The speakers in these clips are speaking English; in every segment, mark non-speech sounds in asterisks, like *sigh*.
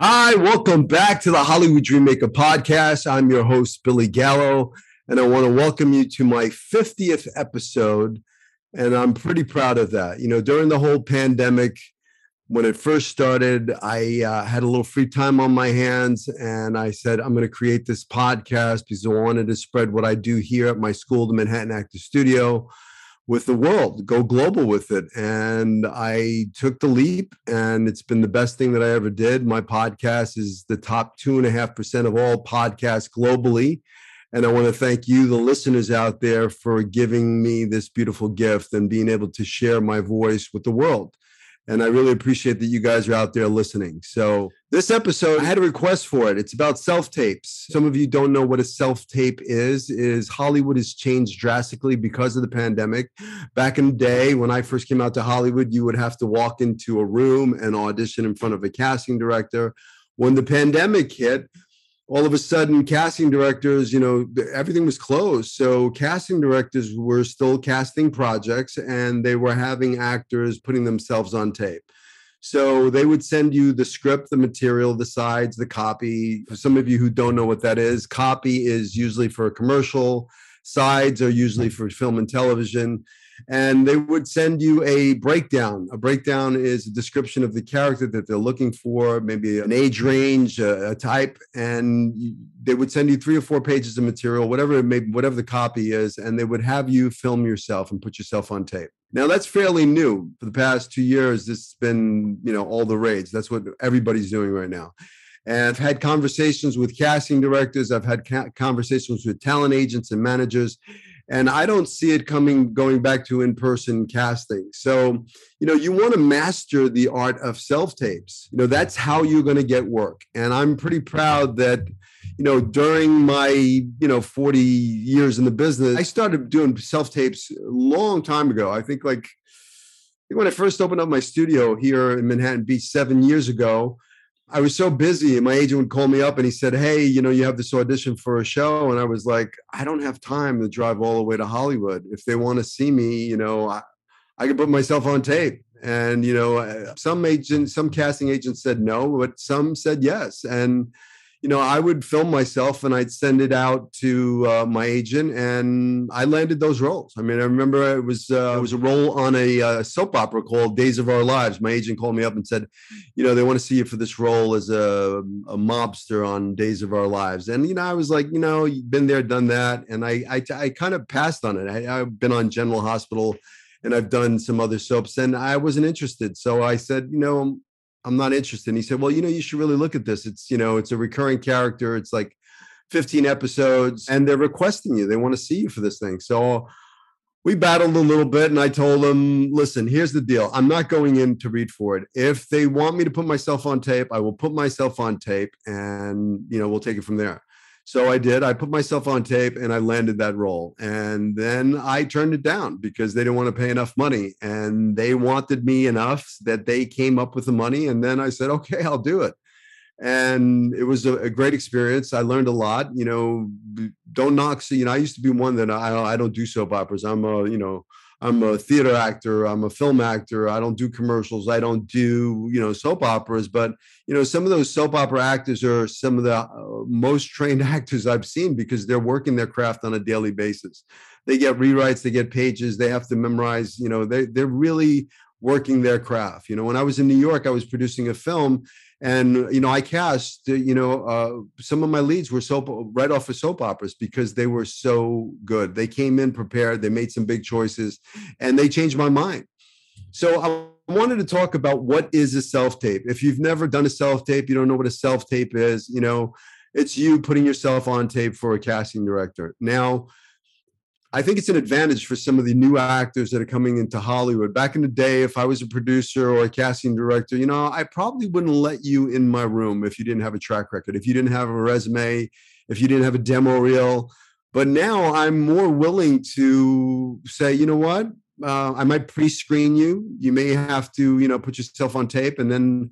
Hi, welcome back to the Hollywood Dreammaker podcast. I'm your host, Billy Gallo, and I want to welcome you to my 50th episode. And I'm pretty proud of that. You know, during the whole pandemic, when it first started, I uh, had a little free time on my hands, and I said, I'm going to create this podcast because I wanted to spread what I do here at my school, the Manhattan Actor Studio with the world, go global with it. And I took the leap, and it's been the best thing that I ever did. My podcast is the top two and a half percent of all podcasts globally. And I want to thank you, the listeners out there, for giving me this beautiful gift and being able to share my voice with the world. And I really appreciate that you guys are out there listening. So, this episode, I had a request for it. It's about self tapes. Some of you don't know what a self tape is. Is Hollywood has changed drastically because of the pandemic. Back in the day, when I first came out to Hollywood, you would have to walk into a room and audition in front of a casting director. When the pandemic hit, all of a sudden casting directors you know everything was closed. So casting directors were still casting projects and they were having actors putting themselves on tape. So they would send you the script the material the sides the copy. For some of you who don't know what that is copy is usually for a commercial sides are usually for film and television and they would send you a breakdown. A breakdown is a description of the character that they're looking for, maybe an age range, a, a type, and they would send you three or four pages of material, whatever it may, whatever the copy is, and they would have you film yourself and put yourself on tape. Now that's fairly new. For the past two years, this has been you know all the rage. That's what everybody's doing right now. And I've had conversations with casting directors. I've had ca- conversations with talent agents and managers, and i don't see it coming going back to in-person casting. So you know you want to master the art of self tapes you know that's how you're going to get work. And i'm pretty proud that you know during my you know 40 years in the business i started doing self tapes a long time ago. I think like when i first opened up my studio here in manhattan beach seven years ago I was so busy, and my agent would call me up and he said, Hey, you know, you have this audition for a show. And I was like, I don't have time to drive all the way to Hollywood. If they want to see me, you know, I, I can put myself on tape. And, you know, uh, some agents, some casting agents said no, but some said yes. And, you know, I would film myself and I'd send it out to uh, my agent, and I landed those roles. I mean, I remember it was uh, it was a role on a uh, soap opera called Days of Our Lives. My agent called me up and said, you know, they want to see you for this role as a, a mobster on Days of Our Lives. And you know, I was like, you know, you've been there, done that, and I I, I kind of passed on it. I, I've been on General Hospital and I've done some other soaps and I wasn't interested. So I said, you know, I'm not interested. And he said, well, you know, you should really look at this. It's, you know, it's a recurring character. It's like 15 episodes and they're requesting you. They want to see you for this thing. So we battled a little bit and I told them, listen, here's the deal. I'm not going in to read for it. If they want me to put myself on tape, I will put myself on tape and, you know, we'll take it from there. So I did. I put myself on tape and I landed that role. And then I turned it down because they didn't want to pay enough money. And they wanted me enough that they came up with the money. And then I said, okay, I'll do it. And it was a, a great experience. I learned a lot. You know, don't knock. So, you know, I used to be one that I, I don't do soap operas. I'm a, you know, I'm a theater actor. I'm a film actor. I don't do commercials. I don't do, you know, soap operas. But, you know, some of those soap opera actors are some of the uh, most *laughs* trained actors I've seen because they're working their craft on a daily basis. They get rewrites, they get pages, they have to memorize, you know, they, they're really working their craft. You know, when I was in New York, I was producing a film, and you know, I cast you know uh, some of my leads were soap right off of soap operas because they were so good. They came in prepared. They made some big choices, and they changed my mind. So I wanted to talk about what is a self tape. If you've never done a self tape, you don't know what a self tape is. You know, it's you putting yourself on tape for a casting director. Now I think it's an advantage for some of the new actors that are coming into Hollywood. Back in the day, if I was a producer or a casting director, you know, I probably wouldn't let you in my room if you didn't have a track record, if you didn't have a resume, if you didn't have a demo reel. But now I'm more willing to say, you know what? Uh, I might pre-screen you. You may have to, you know, put yourself on tape, and then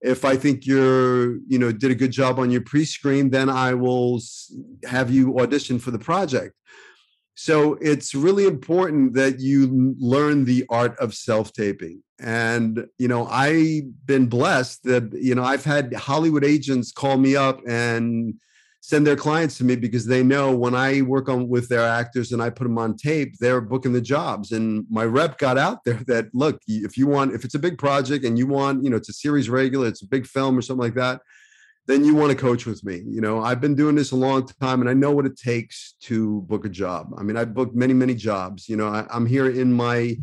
if I think you're, you know, did a good job on your pre-screen, then I will have you audition for the project. So it's really important that you learn the art of self taping. And, you know, I've been blessed that, you know, I've had Hollywood agents call me up and send their clients to me because they know when I work on with their actors and I put them on tape, they're booking the jobs. And my rep got out there that look, if you want, if it's a big project and you want, you know, it's a series regular, it's a big film or something like that, then you want to coach with me. You know, I've been doing this a long time and I know what it takes to book a job. I mean, I've booked many, many jobs. You know, I, am here in my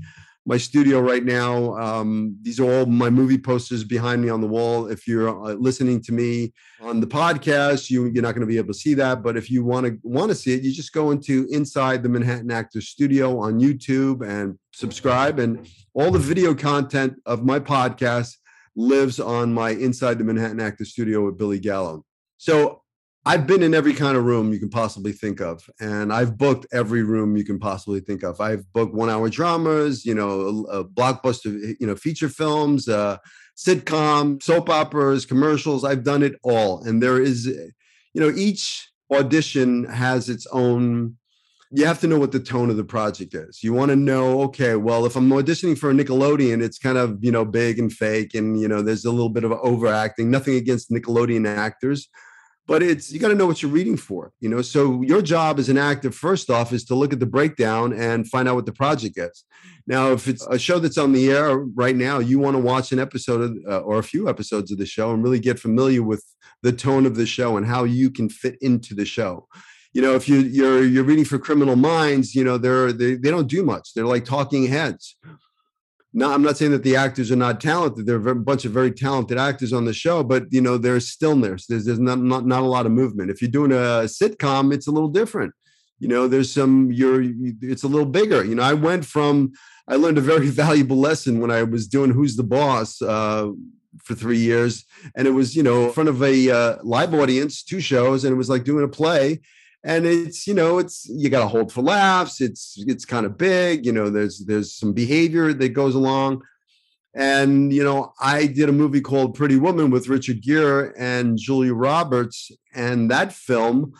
my studio right now. Um, these are all my movie posters behind me on the wall. If you're uh, listening to me on the podcast, you, you're not going to be able to see that. But if you want to want to see it, you just go into Inside the Manhattan Actors Studio on YouTube and subscribe. And all the video content of my podcast lives on my Inside the Manhattan Actor Studio with Billy Gallo. So I've been in every kind of room you can possibly think of, and I've booked every room you can possibly think of. I've booked one-hour dramas, you know, uh, blockbuster, you know, feature films, uh, sitcom, soap operas, commercials. I've done it all, and there is, you know, each audition has its own you have to know what the tone of the project is. You want to know, okay, well, if I'm auditioning for a Nickelodeon, it's kind of, you know, big and fake and, you know, there's a little bit of overacting, nothing against Nickelodeon actors, but it's, you got to know what you're reading for, you know? So your job as an actor, first off, is to look at the breakdown and find out what the project is. Now, if it's a show that's on the air right now, you want to watch an episode of, uh, or a few episodes of the show and really get familiar with the tone of the show and how you can fit into the show you know, if you you're you're reading for Criminal Minds, you know, they're they, they don't do much. They're like talking heads. Now, I'm not saying that the actors are not talented. There are a bunch of very talented actors on the show, but you know, there's stillness. There's there's not not, not a lot of movement. If you're doing a sitcom, it's a little different. You know, there's some you're it's a little bigger. You know, I went from I learned a very *laughs* valuable lesson when I was doing Who's the Boss uh, for three years, and it was you know in front of a uh, live audience, two shows, and it was like doing a play and it's you know it's you got to hold for laughs it's it's kind of big you know there's there's some behavior that goes along. And you know i did a movie called pretty woman with richard gere and julia roberts and that film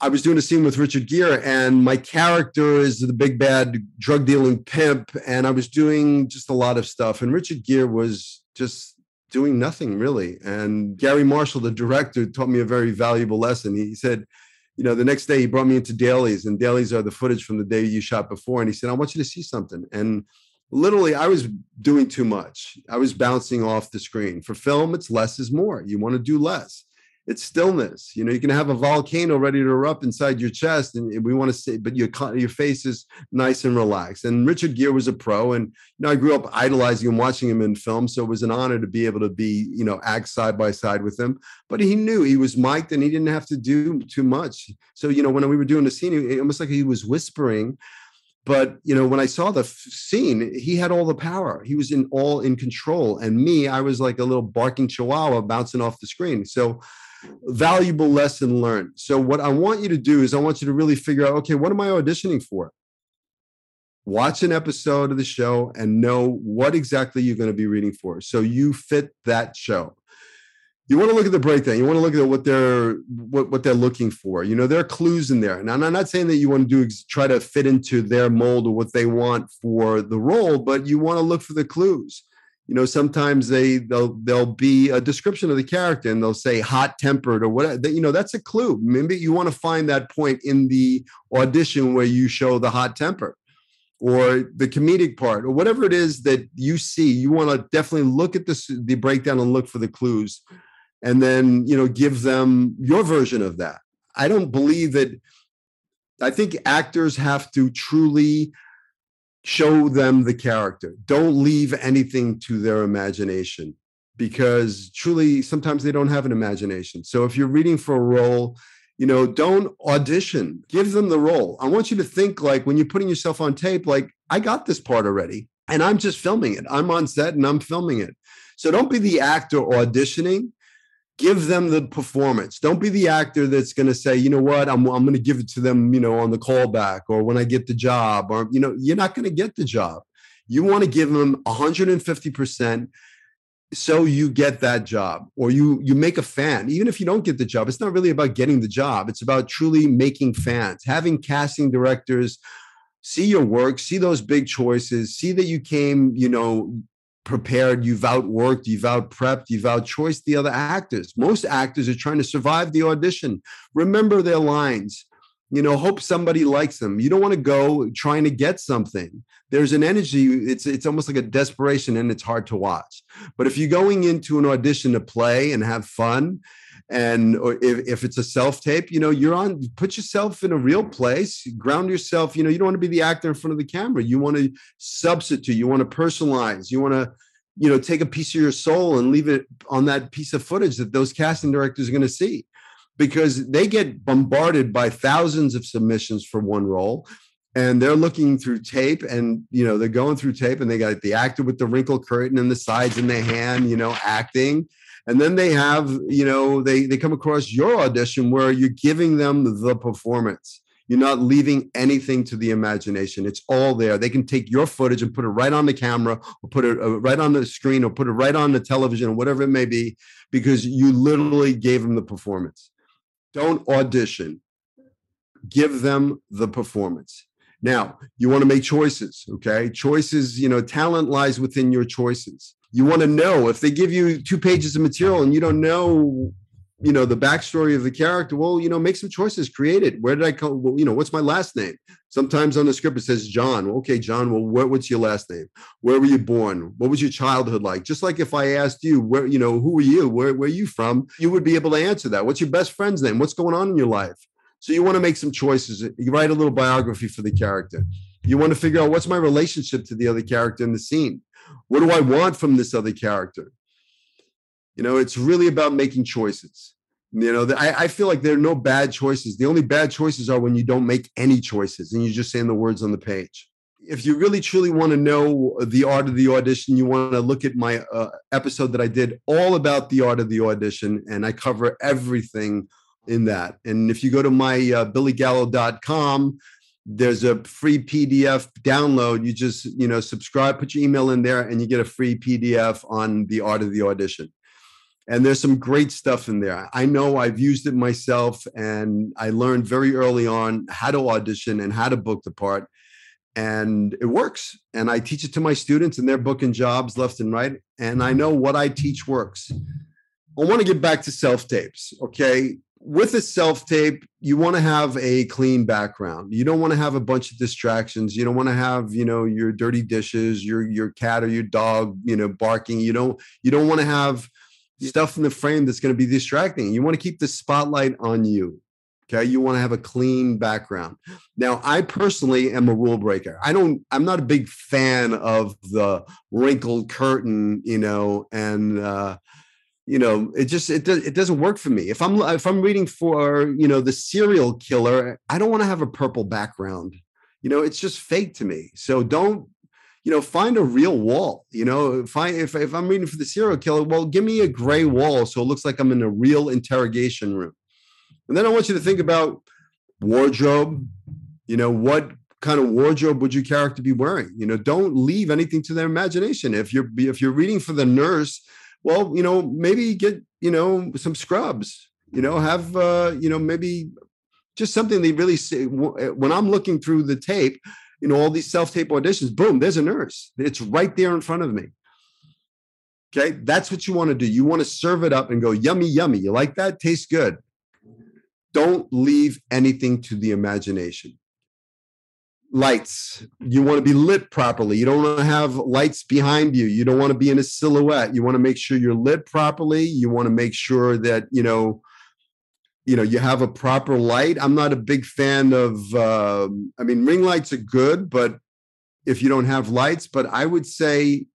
i was doing a scene with richard gere and my character is the big bad drug dealing pimp and i was doing just a lot of stuff and richard gere was just doing nothing really. And garry marshall the director taught me a very valuable lesson. He said you know, the next day he brought me into dailies, and dailies are the footage from the day you shot before. And he said, I want you to see something. And literally, I was doing too much. I was bouncing off the screen. For film, it's less is more. You want to do less it's stillness. You know, you can have a volcano ready to erupt inside your chest, and we want to say, but your your face is nice and relaxed. And Richard Gere was a pro, and you know, I grew up idolizing him, watching him in film, so it was an honor to be able to be, you know, act side by side with him. But he knew he was mic'd, and he didn't have to do too much. So you know, when we were doing the scene, it almost like he was whispering. But you know, when I saw the scene, he had all the power. He was in all in control, and me, I was like a little barking chihuahua bouncing off the screen. So valuable lesson learned. So, what I want you to do is, I want you to really figure out okay, what am I auditioning for? Watch an episode of the show and know what exactly you're going to be reading for. So, you fit that show. You want to look at the breakdown. You want to look at what they're what, what they're looking for. You know, there are clues in there. And I'm not saying that you want to do try to fit into their mold or what they want for the role, but you want to look for the clues you know sometimes they they'll they'll be a description of the character and they'll say hot tempered or whatever you know that's a clue. Maybe you want to find that point in the audition where you show the hot temper or the comedic part or whatever it is that you see. You want to definitely look at this the breakdown and look for the clues and then you know give them your version of that. I don't believe that i think actors have to truly show them the character. Don't leave anything to their imagination because truly sometimes they don't have an imagination. So if you're reading for a role you know don't audition. Give them the role. I want you to think like when you're putting yourself on tape like i got this part already and i'm just filming it. I'm on set and i'm filming it. So don't be the actor auditioning give them the performance. Don't be the actor that's going to say you know what? I'm, I'm going to give it to them you know on the callback or when i get the job or you know you're not going to get the job. You want to give them 150% so you get that job or you you make a fan. Even if you don't get the job it's not really about getting the job. It's about truly making fans having casting directors see your work see those big choices see that you came you know prepared you've outworked you've out prepped you've out choiced the other actors. Most actors are trying to survive the audition. Remember their lines. You know hope somebody likes them. You don't want to go trying to get something. There's an energy it's it's almost like a desperation and it's hard to watch. But if you're going into an audition to play and have fun and or if, if it's a self tape you know you're on put yourself in a real place ground yourself you know you don't want to be the actor in front of the camera. You want to substitute you want to personalize you want to you know take a piece of your soul and leave it on that piece of footage that those casting directors are going to see. Because they get bombarded by thousands of submissions for one role and they're looking through tape and you know they're going through tape and they got the actor with the wrinkle curtain and the sides in the hand you know acting and then they have you know they they come across your audition where you're giving them the performance you're not leaving anything to the imagination it's all there they can take your footage and put it right on the camera or put it uh, right on the screen or put it right on the television or whatever it may be because you literally gave them the performance don't audition. Give them the performance. Now, you want to make choices, okay? Choices, you know, talent lies within your choices. You want to know. If they give you two pages of material and you don't know you know the backstory of the character well you know make some choices create it. Where did i come well, you know what's my last name? Sometimes on the script it says john. Well, okay john well where, what's your last name? Where were you born? What was your childhood like? Just like if i asked you where you know who are you? Where, where are you from? You would be able to answer that. What's your best friend's name? What's going on in your life? So you want to make some choices. You write a little biography for the character. You want to figure out what's my relationship to the other character in the scene what do i want from this other character you know, it's really about making choices. You know, I, I feel like there are no bad choices. The only bad choices are when you don't make any choices and you're just saying the words on the page. If you really truly want to know the art of the audition, you want to look at my uh, episode that I did all about the art of the audition, and I cover everything in that. And if you go to my uh, billygallo.com, there's a free PDF download. You just, you know, subscribe, put your email in there, and you get a free PDF on the art of the audition and there's some great stuff in there. I know I've used it myself, and I learned very early on how to audition and how to book the part, and it works. And I teach it to my students, and they're booking jobs left and right. And I know what I teach works. I want to get back to self tapes. Okay, with a self tape, you want to have a clean background. You don't want to have a bunch of distractions. You don't want to have, you know, your dirty dishes, your your cat or your dog, you know, barking. You don't you don't want to have stuff in the frame that's going to be distracting. You want to keep the spotlight on you. Okay. You want to have a clean background. Now, I personally am a rule breaker. I don't, I'm not a big fan of the wrinkled curtain, you know, and, uh, you know, it just it does it doesn't work for me. If I'm if I'm reading for you know the serial killer, I don't want to have a purple background. You know, it's just fake to me. So don't you know, find a real wall. You know, find if, if I'm reading for the serial killer, well, give me a gray wall so it looks like I'm in a real interrogation room. And then I want you to think about wardrobe. You know, what kind of wardrobe would your character be wearing? You know, don't leave anything to their imagination. If you're if you're reading for the nurse, well, you know, maybe get you know some scrubs. You know, have uh, you know maybe just something they really say. When I'm looking through the tape, you know, all these self-tape auditions, boom, there's a nurse. It's right there in front of me. Okay, that's what you want to do. You want to serve it up and go, yummy, yummy. You like that? Tastes good. Don't leave anything to the imagination. Lights. You want to be lit properly. You don't want to have lights behind you. You don't want to be in a silhouette. You want to make sure you're lit properly. You want to make sure that, you know, you know, you have a proper light. I'm not a big fan of um, I mean ring lights are good, but if you don't have lights, but I would say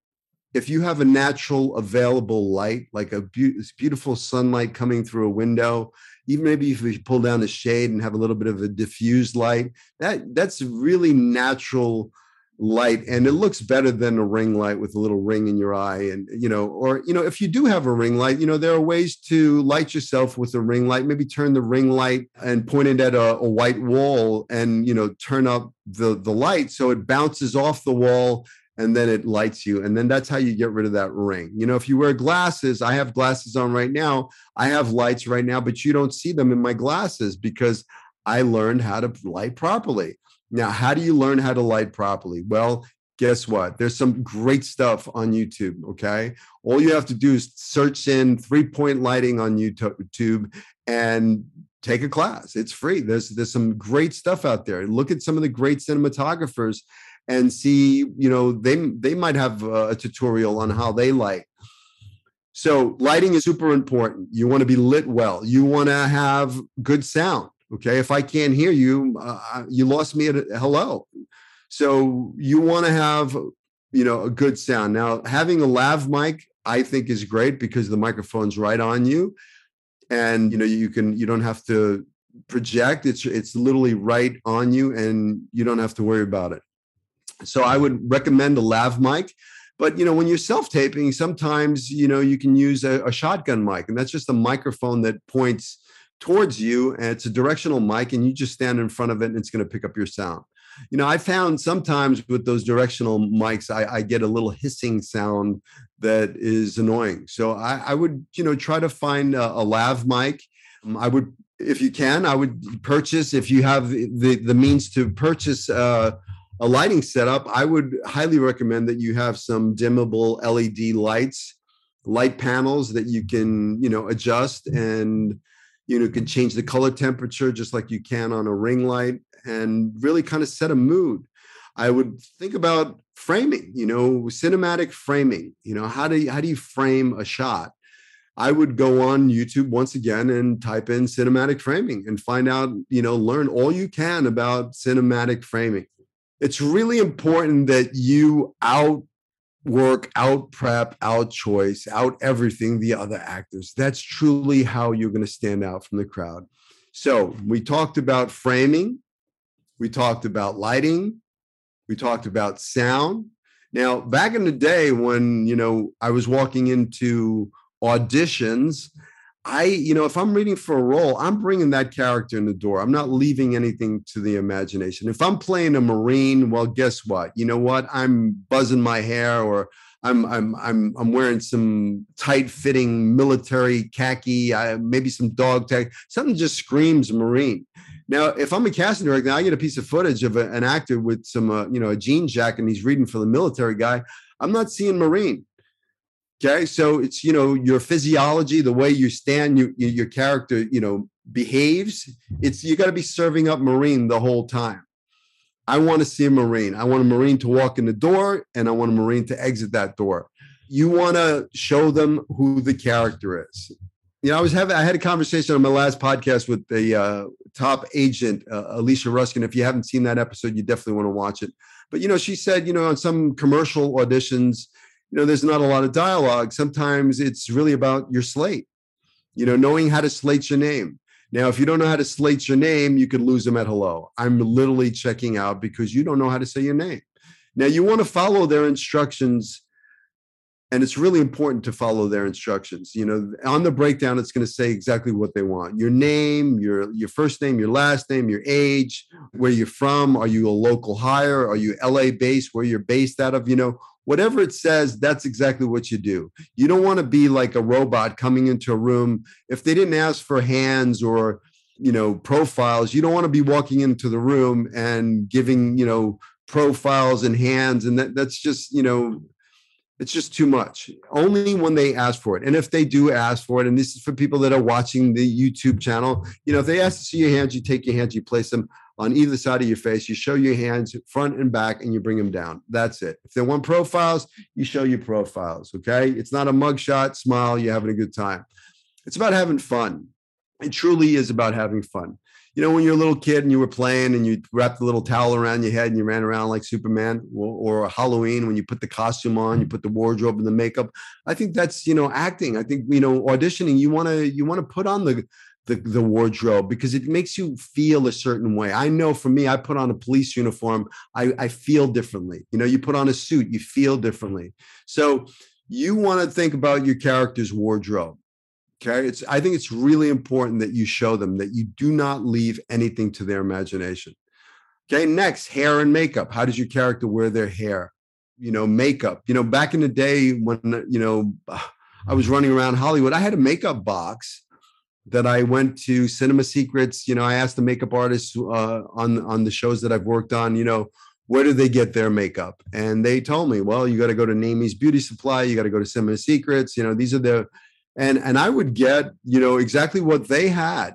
if you have a natural available light, like a be- beautiful sunlight coming through a window, even maybe if you pull down the shade and have a little bit of a diffused light, that that's really natural light and it looks better than a ring light with a little ring in your eye and you know or you know if you do have a ring light you know there are ways to light yourself with a ring light. Maybe turn the ring light and point it at a, a white wall and you know turn up the the light so it bounces off the wall and then it lights you and then that's how you get rid of that ring you know if you wear glasses i have glasses on right now. I have lights right now but you don't see them in my glasses because i learned how to light properly. Now how do you learn how to light properly? Well guess what? There's some great stuff on youtube okay? All you have to do is search in three point lighting on youtube and take a class. It's free. There's there's some great stuff out there. Look at some of the great cinematographers and see you know they they might have a tutorial on how they light. So lighting is super important. You want to be lit well. You want to have good sound okay? If i can't hear you uh, you lost me at a, hello. So you want to have you know a good sound. Now having a lav mic i think is great because the microphone's right on you. And you know you can you don't have to project. It's it's literally right on you and you don't have to worry about it so I would recommend a lav mic. But you know, when you're self-taping, sometimes you know you can use a, a shotgun mic, and that's just a microphone that points towards you, and it's a directional mic, and you just stand in front of it, and it's going to pick up your sound. You know, I found sometimes with those directional mics, I, I get a little hissing sound that is annoying. So I, I would, you know, try to find a, a lav mic. Um, I would, if you can, I would purchase if you have the the means to purchase. Uh, a lighting setup, I would highly recommend that you have some dimmable LED lights, light panels that you can, you know, adjust and you know can change the color temperature just like you can on a ring light and really kind of set a mood. I would think about framing, you know, cinematic framing. You know, how do you, how do you frame a shot? I would go on YouTube once again and type in cinematic framing and find out, you know, learn all you can about cinematic framing it's really important that you outwork, out prep, out choice, out everything the other actors. That's truly how you're going to stand out from the crowd. So we talked about framing, we talked about lighting, we talked about sound. Now, back in the day when you know I was walking into auditions, I, you know, if I'm reading for a role, I'm bringing that character in the door. I'm not leaving anything to the imagination. If I'm playing a Marine, well, guess what? You know what? I'm buzzing my hair or I'm I'm I'm I'm wearing some tight-fitting military khaki, uh, maybe some dog tag. Something just screams Marine. Now, if I'm a casting director, I get a piece of footage of a, an actor with some, uh, you know, a jean jacket, and he's reading for the military guy. I'm not seeing Marine. Okay, so it's you know your physiology, the way you stand, you, your character, you know, behaves. It's you got to be serving up Marine the whole time. I want to see a Marine. I want a Marine to walk in the door, and I want a Marine to exit that door. You want to show them who the character is. You know, I was having I had a conversation on my last podcast with the uh, top agent uh, Alicia Ruskin. If you haven't seen that episode, you definitely want to watch it. But you know, she said, you know, on some commercial auditions you know there's not a lot of dialogue. Sometimes it's really about your slate you know knowing how to slate your name. Now if you don't know how to slate your name you could lose them at hello. I'm literally checking out because you don't know how to say your name. Now you want to follow their instructions and it's really important to follow their instructions. You know on the breakdown it's going to say exactly what they want. Your name your your first name your last name your age where you're from. Are you a local hire? Are you la based? Where you're based out of? You know whatever it says, that's exactly what you do. You don't want to be like a robot coming into a room. If they didn't ask for hands or, you know, profiles, you don't want to be walking into the room and giving, you know, profiles and hands. And that, that's just, you know, it's just too much. Only when they ask for it. And if they do ask for it, and this is for people that are watching the YouTube channel, you know, if they ask to see your hands, you take your hands, you place them. On either side of your face. You show your hands front and back and you bring them down. That's it. If they want profiles, you show your profiles. Okay. It's not a mugshot, smile, you're having a good time. It's about having fun. It truly is about having fun. You know, when you're a little kid and you were playing and you wrapped a little towel around your head and you ran around like Superman, or, or Halloween when you put the costume on, you put the wardrobe and the makeup. I think that's you know acting. I think you know auditioning. You want to you want to put on the the, the wardrobe because it makes you feel a certain way. I know for me, I put on a police uniform, I, I feel differently. You know, you put on a suit, you feel differently. So you want to think about your character's wardrobe. Okay. It's I think it's really important that you show them that you do not leave anything to their imagination. Okay. Next, hair and makeup. How does your character wear their hair? You know, makeup. You know, back in the day when you know *sighs* I was running around Hollywood, I had a makeup box that I went to Cinema Secrets. You know, I asked the makeup artists uh, on on the shows that I've worked on. You know, where do they get their makeup? And they told me, well, you got to go to Naimie's Beauty Supply. You got to go to Cinema Secrets. You know, these are the and and I would get you know exactly what they had,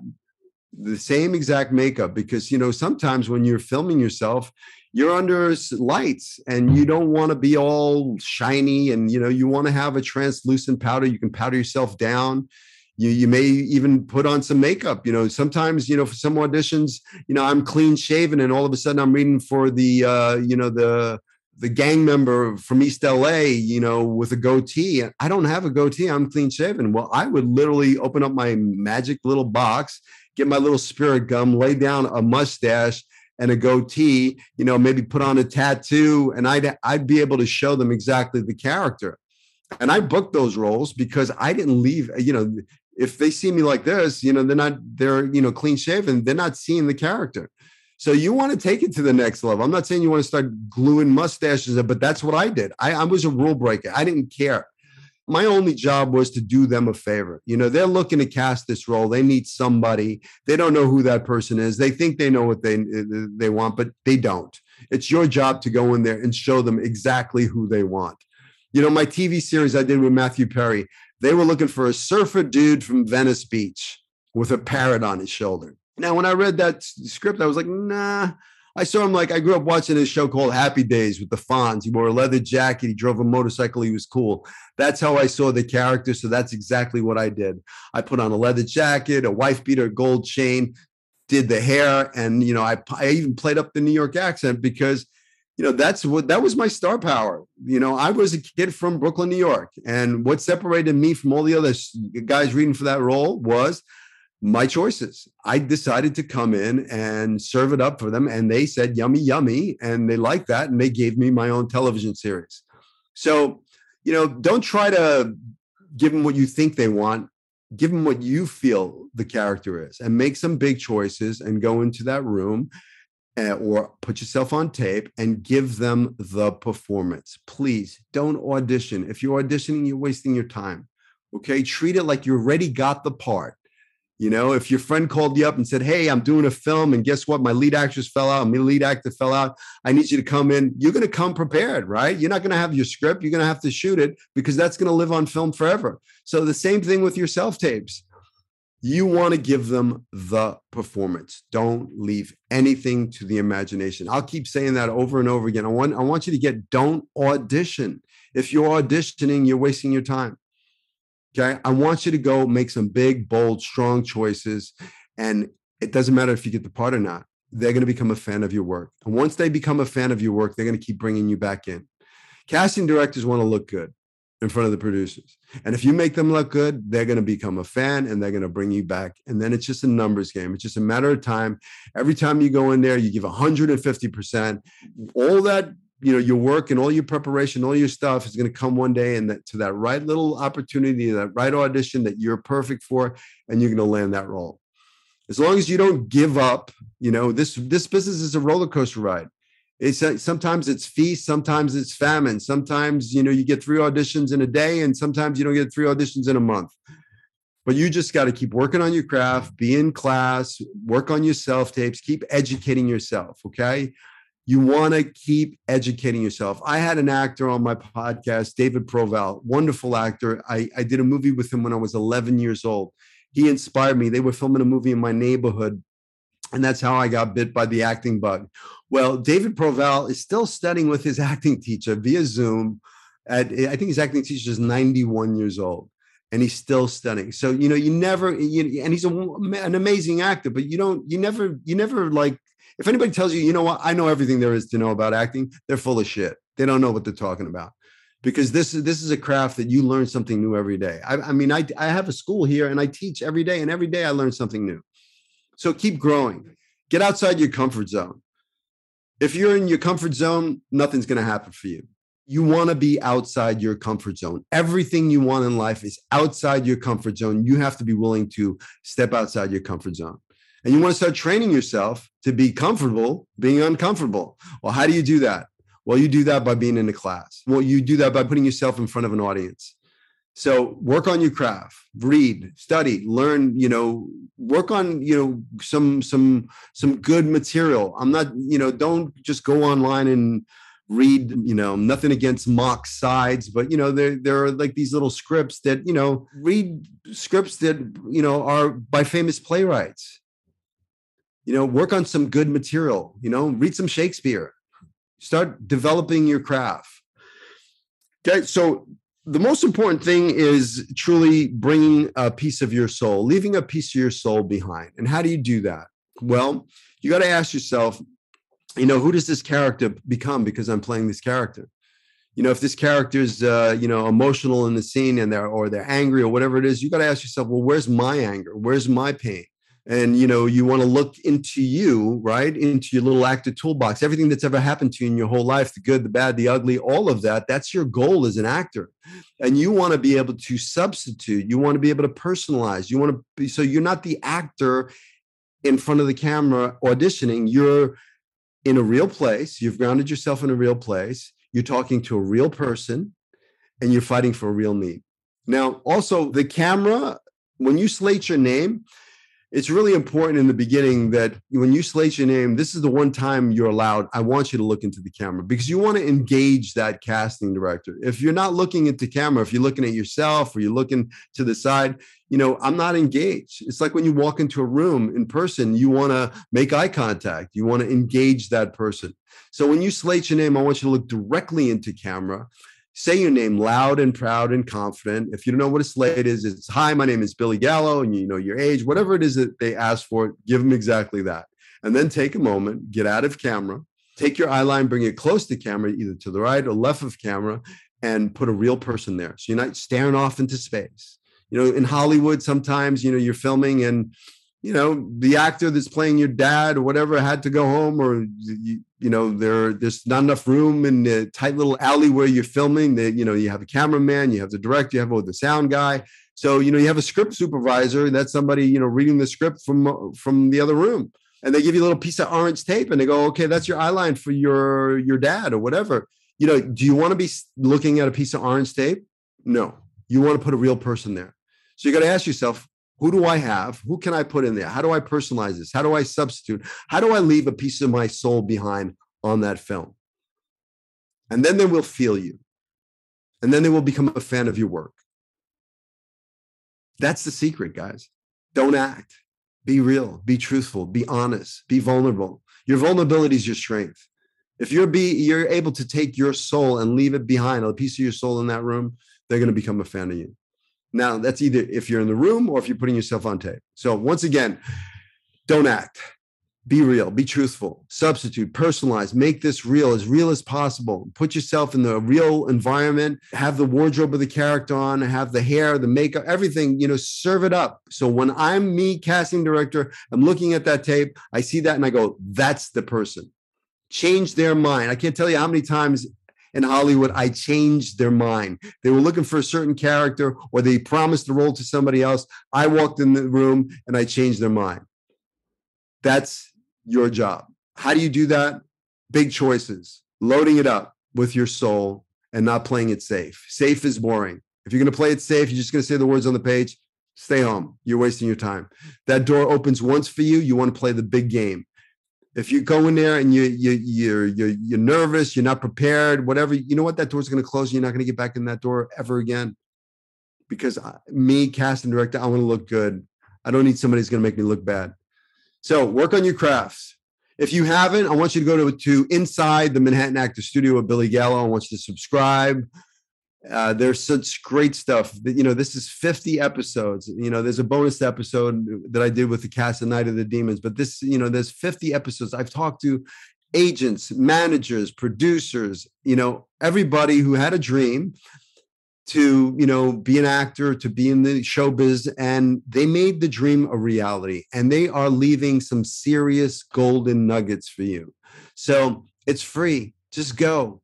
the same exact makeup because you know sometimes when you're filming yourself. You're under lights and you don't want to be all shiny and you know you want to have a translucent powder you can powder yourself down you you may even put on some makeup you know sometimes you know for some auditions you know i'm clean shaven and all of a sudden i'm reading for the uh you know the the gang member from east la you know with a goatee. I don't have a goatee. I'm clean shaven. Well i would literally open up my magic little box get my little spirit gum lay down a mustache and a goatee you know maybe put on a tattoo and i'd i'd be able to show them exactly the character. And I booked those roles because I didn't leave. You know, if they see me like this, you know, they're not, they're, you know, clean shaven, they're not seeing the character. So you want to take it to the next level. I'm not saying you want to start gluing mustaches, but that's what I did. I, I was a rule breaker. I didn't care. My only job was to do them a favor. You know, they're looking to cast this role. They need somebody. They don't know who that person is. They think they know what they they want, but they don't. It's your job to go in there and show them exactly who they want. You know, my TV series I did with Matthew Perry, they were looking for a surfer dude from Venice Beach with a parrot on his shoulder. Now, when I read that script, I was like, nah. I saw him like I grew up watching this show called Happy Days with the Fonz. He wore a leather jacket. He drove a motorcycle. He was cool. That's how I saw the character. So that's exactly what I did. I put on a leather jacket, a wife beater, gold chain, did the hair, and you know I, I even played up the New York accent because you know that's what that was my star power. You know i was a kid from brooklyn new york and what separated me from all the other guys reading for that role was my choices. I decided to come in and serve it up for them and they said yummy yummy and they liked that and they gave me my own television series. So you know don't try to give them what you think they want. Give them what you feel the character is and make some big choices and go into that room Eh, or put yourself on tape and give them the performance. Please don't audition. If you're auditioning, you're wasting your time. Okay. Treat it like you already got the part. You know, if your friend called you up and said, Hey, I'm doing a film, and guess what? My lead actress fell out, my lead actor fell out. I need you to come in. You're going to come prepared, right? You're not going to have your script. You're going to have to shoot it because that's going to live on film forever. So the same thing with your self tapes you want to give them the performance. Don't leave anything to the imagination. I'll keep saying that over and over again. I want I want you to get don't audition. If you're auditioning, you're wasting your time. Okay? I want you to go make some big, bold, strong choices and it doesn't matter if you get the part or not. They're going to become a fan of your work. And once they become a fan of your work, they're going to keep bringing you back in. Casting directors want to look good in front of the producers. And if you make them look good, they're going to become a fan and they're going to bring you back. And then it's just a numbers game. It's just a matter of time. Every time you go in there, you give 150%. All that, you know, your work and all your preparation, all your stuff is going to come one day and that to that right little opportunity, that right audition that you're perfect for, and you're going to land that role. As long as you don't give up, you know, this this business is a roller coaster ride it's sometimes it's feast sometimes it's famine. Sometimes you know you get three auditions in a day and sometimes you don't get three auditions in a month. But you just got to keep working on your craft be in class work on your self tapes keep educating yourself okay? You want to keep educating yourself. I had an actor on my podcast david proval wonderful actor. I, I did a movie with him when i was 11 years old. He inspired me. They were filming a movie in my neighborhood And that's how I got bit by the acting bug. Well, David Proval is still studying with his *laughs* acting teacher via Zoom. At, I think his acting teacher is 91 years old and he's still studying. So, you know, you never, you, and he's a, an amazing actor, but you don't, you never, you never like, if anybody tells you, you know what, I know everything there is to know about acting, they're full of shit. They don't know what they're talking about because this is this is a craft that you learn something new every day. I, I mean, I I have a school here and I teach every day, and every day I learn something new. So keep growing. Get outside your comfort zone. If you're in your comfort zone, nothing's going to happen for you. You want to be outside your comfort zone. Everything you want in life is outside your comfort zone. You have to be willing to step outside your comfort zone. And you want to start training yourself to be comfortable being uncomfortable. Well, how do you do that? Well, you do that by being in a class. Well, you do that by putting yourself in front of an audience. So work on your craft, read, study, learn, you know, work on, you know, some some some good material. I'm not, you know, don't just go online and read, you know, nothing against mock sides, but you know, there there are like these little scripts that, you know, read scripts that, you know, are by famous playwrights. You know, work on some good material, you know, read some Shakespeare Start developing your craft. Okay, so the most important thing is truly bringing a piece of your soul, leaving a piece of your soul behind. And how do you do that? Well, you got to ask yourself, you know, who does this character become because I'm playing this character? You know, if this character is, uh, you know, emotional in the scene and they're or they're angry or whatever it is, you got to ask yourself, well, where's my anger? Where's my pain? And you know you want to look into you right into your little actor toolbox. Everything that's ever happened to you in your whole life the good the bad the ugly all of that that's your goal as an actor. And you want to be able to substitute you want to be able to personalize you want to be so you're not the actor in front of the camera auditioning you're in a real place you've grounded yourself in a real place you're talking to a real person and you're fighting for a real need now also the camera when you slate your name it's really important in the beginning that when you slate your name, this is the one time you're allowed. I want you to look into the camera because you want to engage that casting director. If you're not looking into camera, if you're looking at yourself or you're looking to the side, you know, I'm not engaged. It's like when you walk into a room in person, you want to make eye contact, you want to engage that person. So when you slate your name, I want you to look directly into camera say your name loud and proud and confident. If you don't know what a slate is, it's hi, my name is Billy Gallo, and you know your age, whatever it is that they ask for, give them exactly that. And then take a moment, get out of camera, take your eye line, bring it close to camera, either to the right or left of camera, and put a real person there. So you're not staring off into space. You know, in Hollywood, sometimes, you know, you're filming and you know the actor that's playing your dad or whatever had to go home or you, you know there there's not enough room in the tight little alley where you're filming that you know you have a cameraman you have the director you have oh, the sound guy. So you know you have a script supervisor and that's somebody you know reading the script from from the other room. And they give you a little piece of orange tape and they go okay that's your eye line for your your dad or whatever. You know do you want to be looking at a piece of orange tape? No. You want to put a real person there. So you got to ask yourself who do I have? Who can I put in there? How do I personalize this? How do I substitute? How do I leave a piece of my soul behind on that film? And then they will feel you. And then they will become a fan of your work. That's the secret, guys. Don't act. Be real, be truthful, be honest, be vulnerable. Your vulnerability is your strength. If you're be you're able to take your soul and leave it behind, a piece of your soul in that room, they're going to become a fan of you. Now, that's either if you're in the room or if you're putting yourself on tape. So, once again, don't act. Be real, be truthful, substitute, personalize, make this real, as real as possible. Put yourself in the real environment, have the wardrobe of the character on, have the hair, the makeup, everything, you know, serve it up. So when I'm me, casting director, I'm looking at that tape, I see that and I go, that's the person. Change their mind. I can't tell you how many times in Hollywood, I changed their mind. They were looking for a certain character or they promised the role to somebody else. I walked in the room and I changed their mind. That's your job. How do you do that? Big choices, loading it up with your soul and not playing it safe. Safe is boring. If you're going to play it safe, you're just going to say the words on the page. Stay home. You're wasting your time. That door opens once for you. You want to play the big game if you go in there and you you you're you're, you're nervous, you're not prepared, whatever, you know what? That door's going to close. And you're not going to get back in that door ever again. Because me, casting director, I want to look good. I don't need somebody who's going to make me look bad. So work on your crafts. If you haven't, I want you to go to, to Inside the Manhattan Actor Studio with Billy Gallo. I want you to subscribe. Uh, there's such great stuff. You know, this is 50 episodes. You know, there's a bonus episode that I did with the cast of Night of the Demons, but this, you know, there's 50 episodes. I've talked to agents, managers, producers, you know, everybody who had a dream to you know be an actor to be in the showbiz and they made the dream a reality and they are leaving some serious golden nuggets for you so it's free just go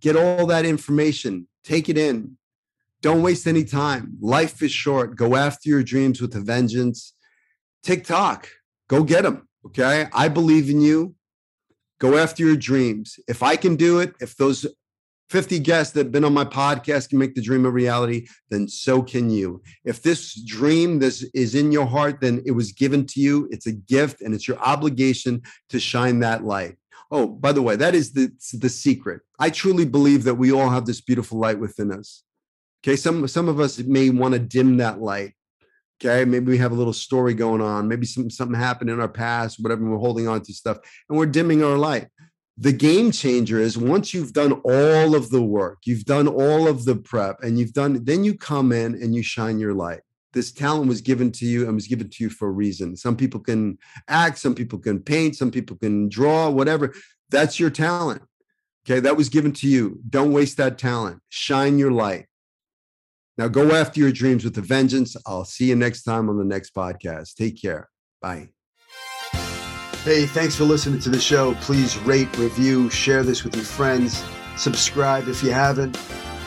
get all that information take it in. Don't waste any time. Life is short. Go after your dreams with a vengeance. Tiktok go get them okay? I believe in you. Go after your dreams. If i can do it if those 50 guests that have been on my podcast can make the dream a reality, then so can you. If this dream this is in your heart, then it was given to you. It's a gift and it's your obligation to shine that light. Oh, by the way, that is the, the secret. I truly believe that we all have this beautiful light within us. Okay, some some of us may want to dim that light. Okay, maybe we have a little story going on. Maybe some, something happened in our past, whatever. We're holding on to stuff, and we're dimming our light the game changer is once you've done all of the work, you've done all of the prep, and you've done, then you come in and you shine your light. This talent was given to you and was given to you for a reason. Some people can act, some people can paint, some people can draw, whatever. That's your talent. Okay, that was given to you. Don't waste that talent. Shine your light. Now go after your dreams with a vengeance. I'll see you next time on the next podcast. Take care. Bye. Hey, thanks for listening to the show. Please rate, review, share this with your friends. Subscribe if you haven't.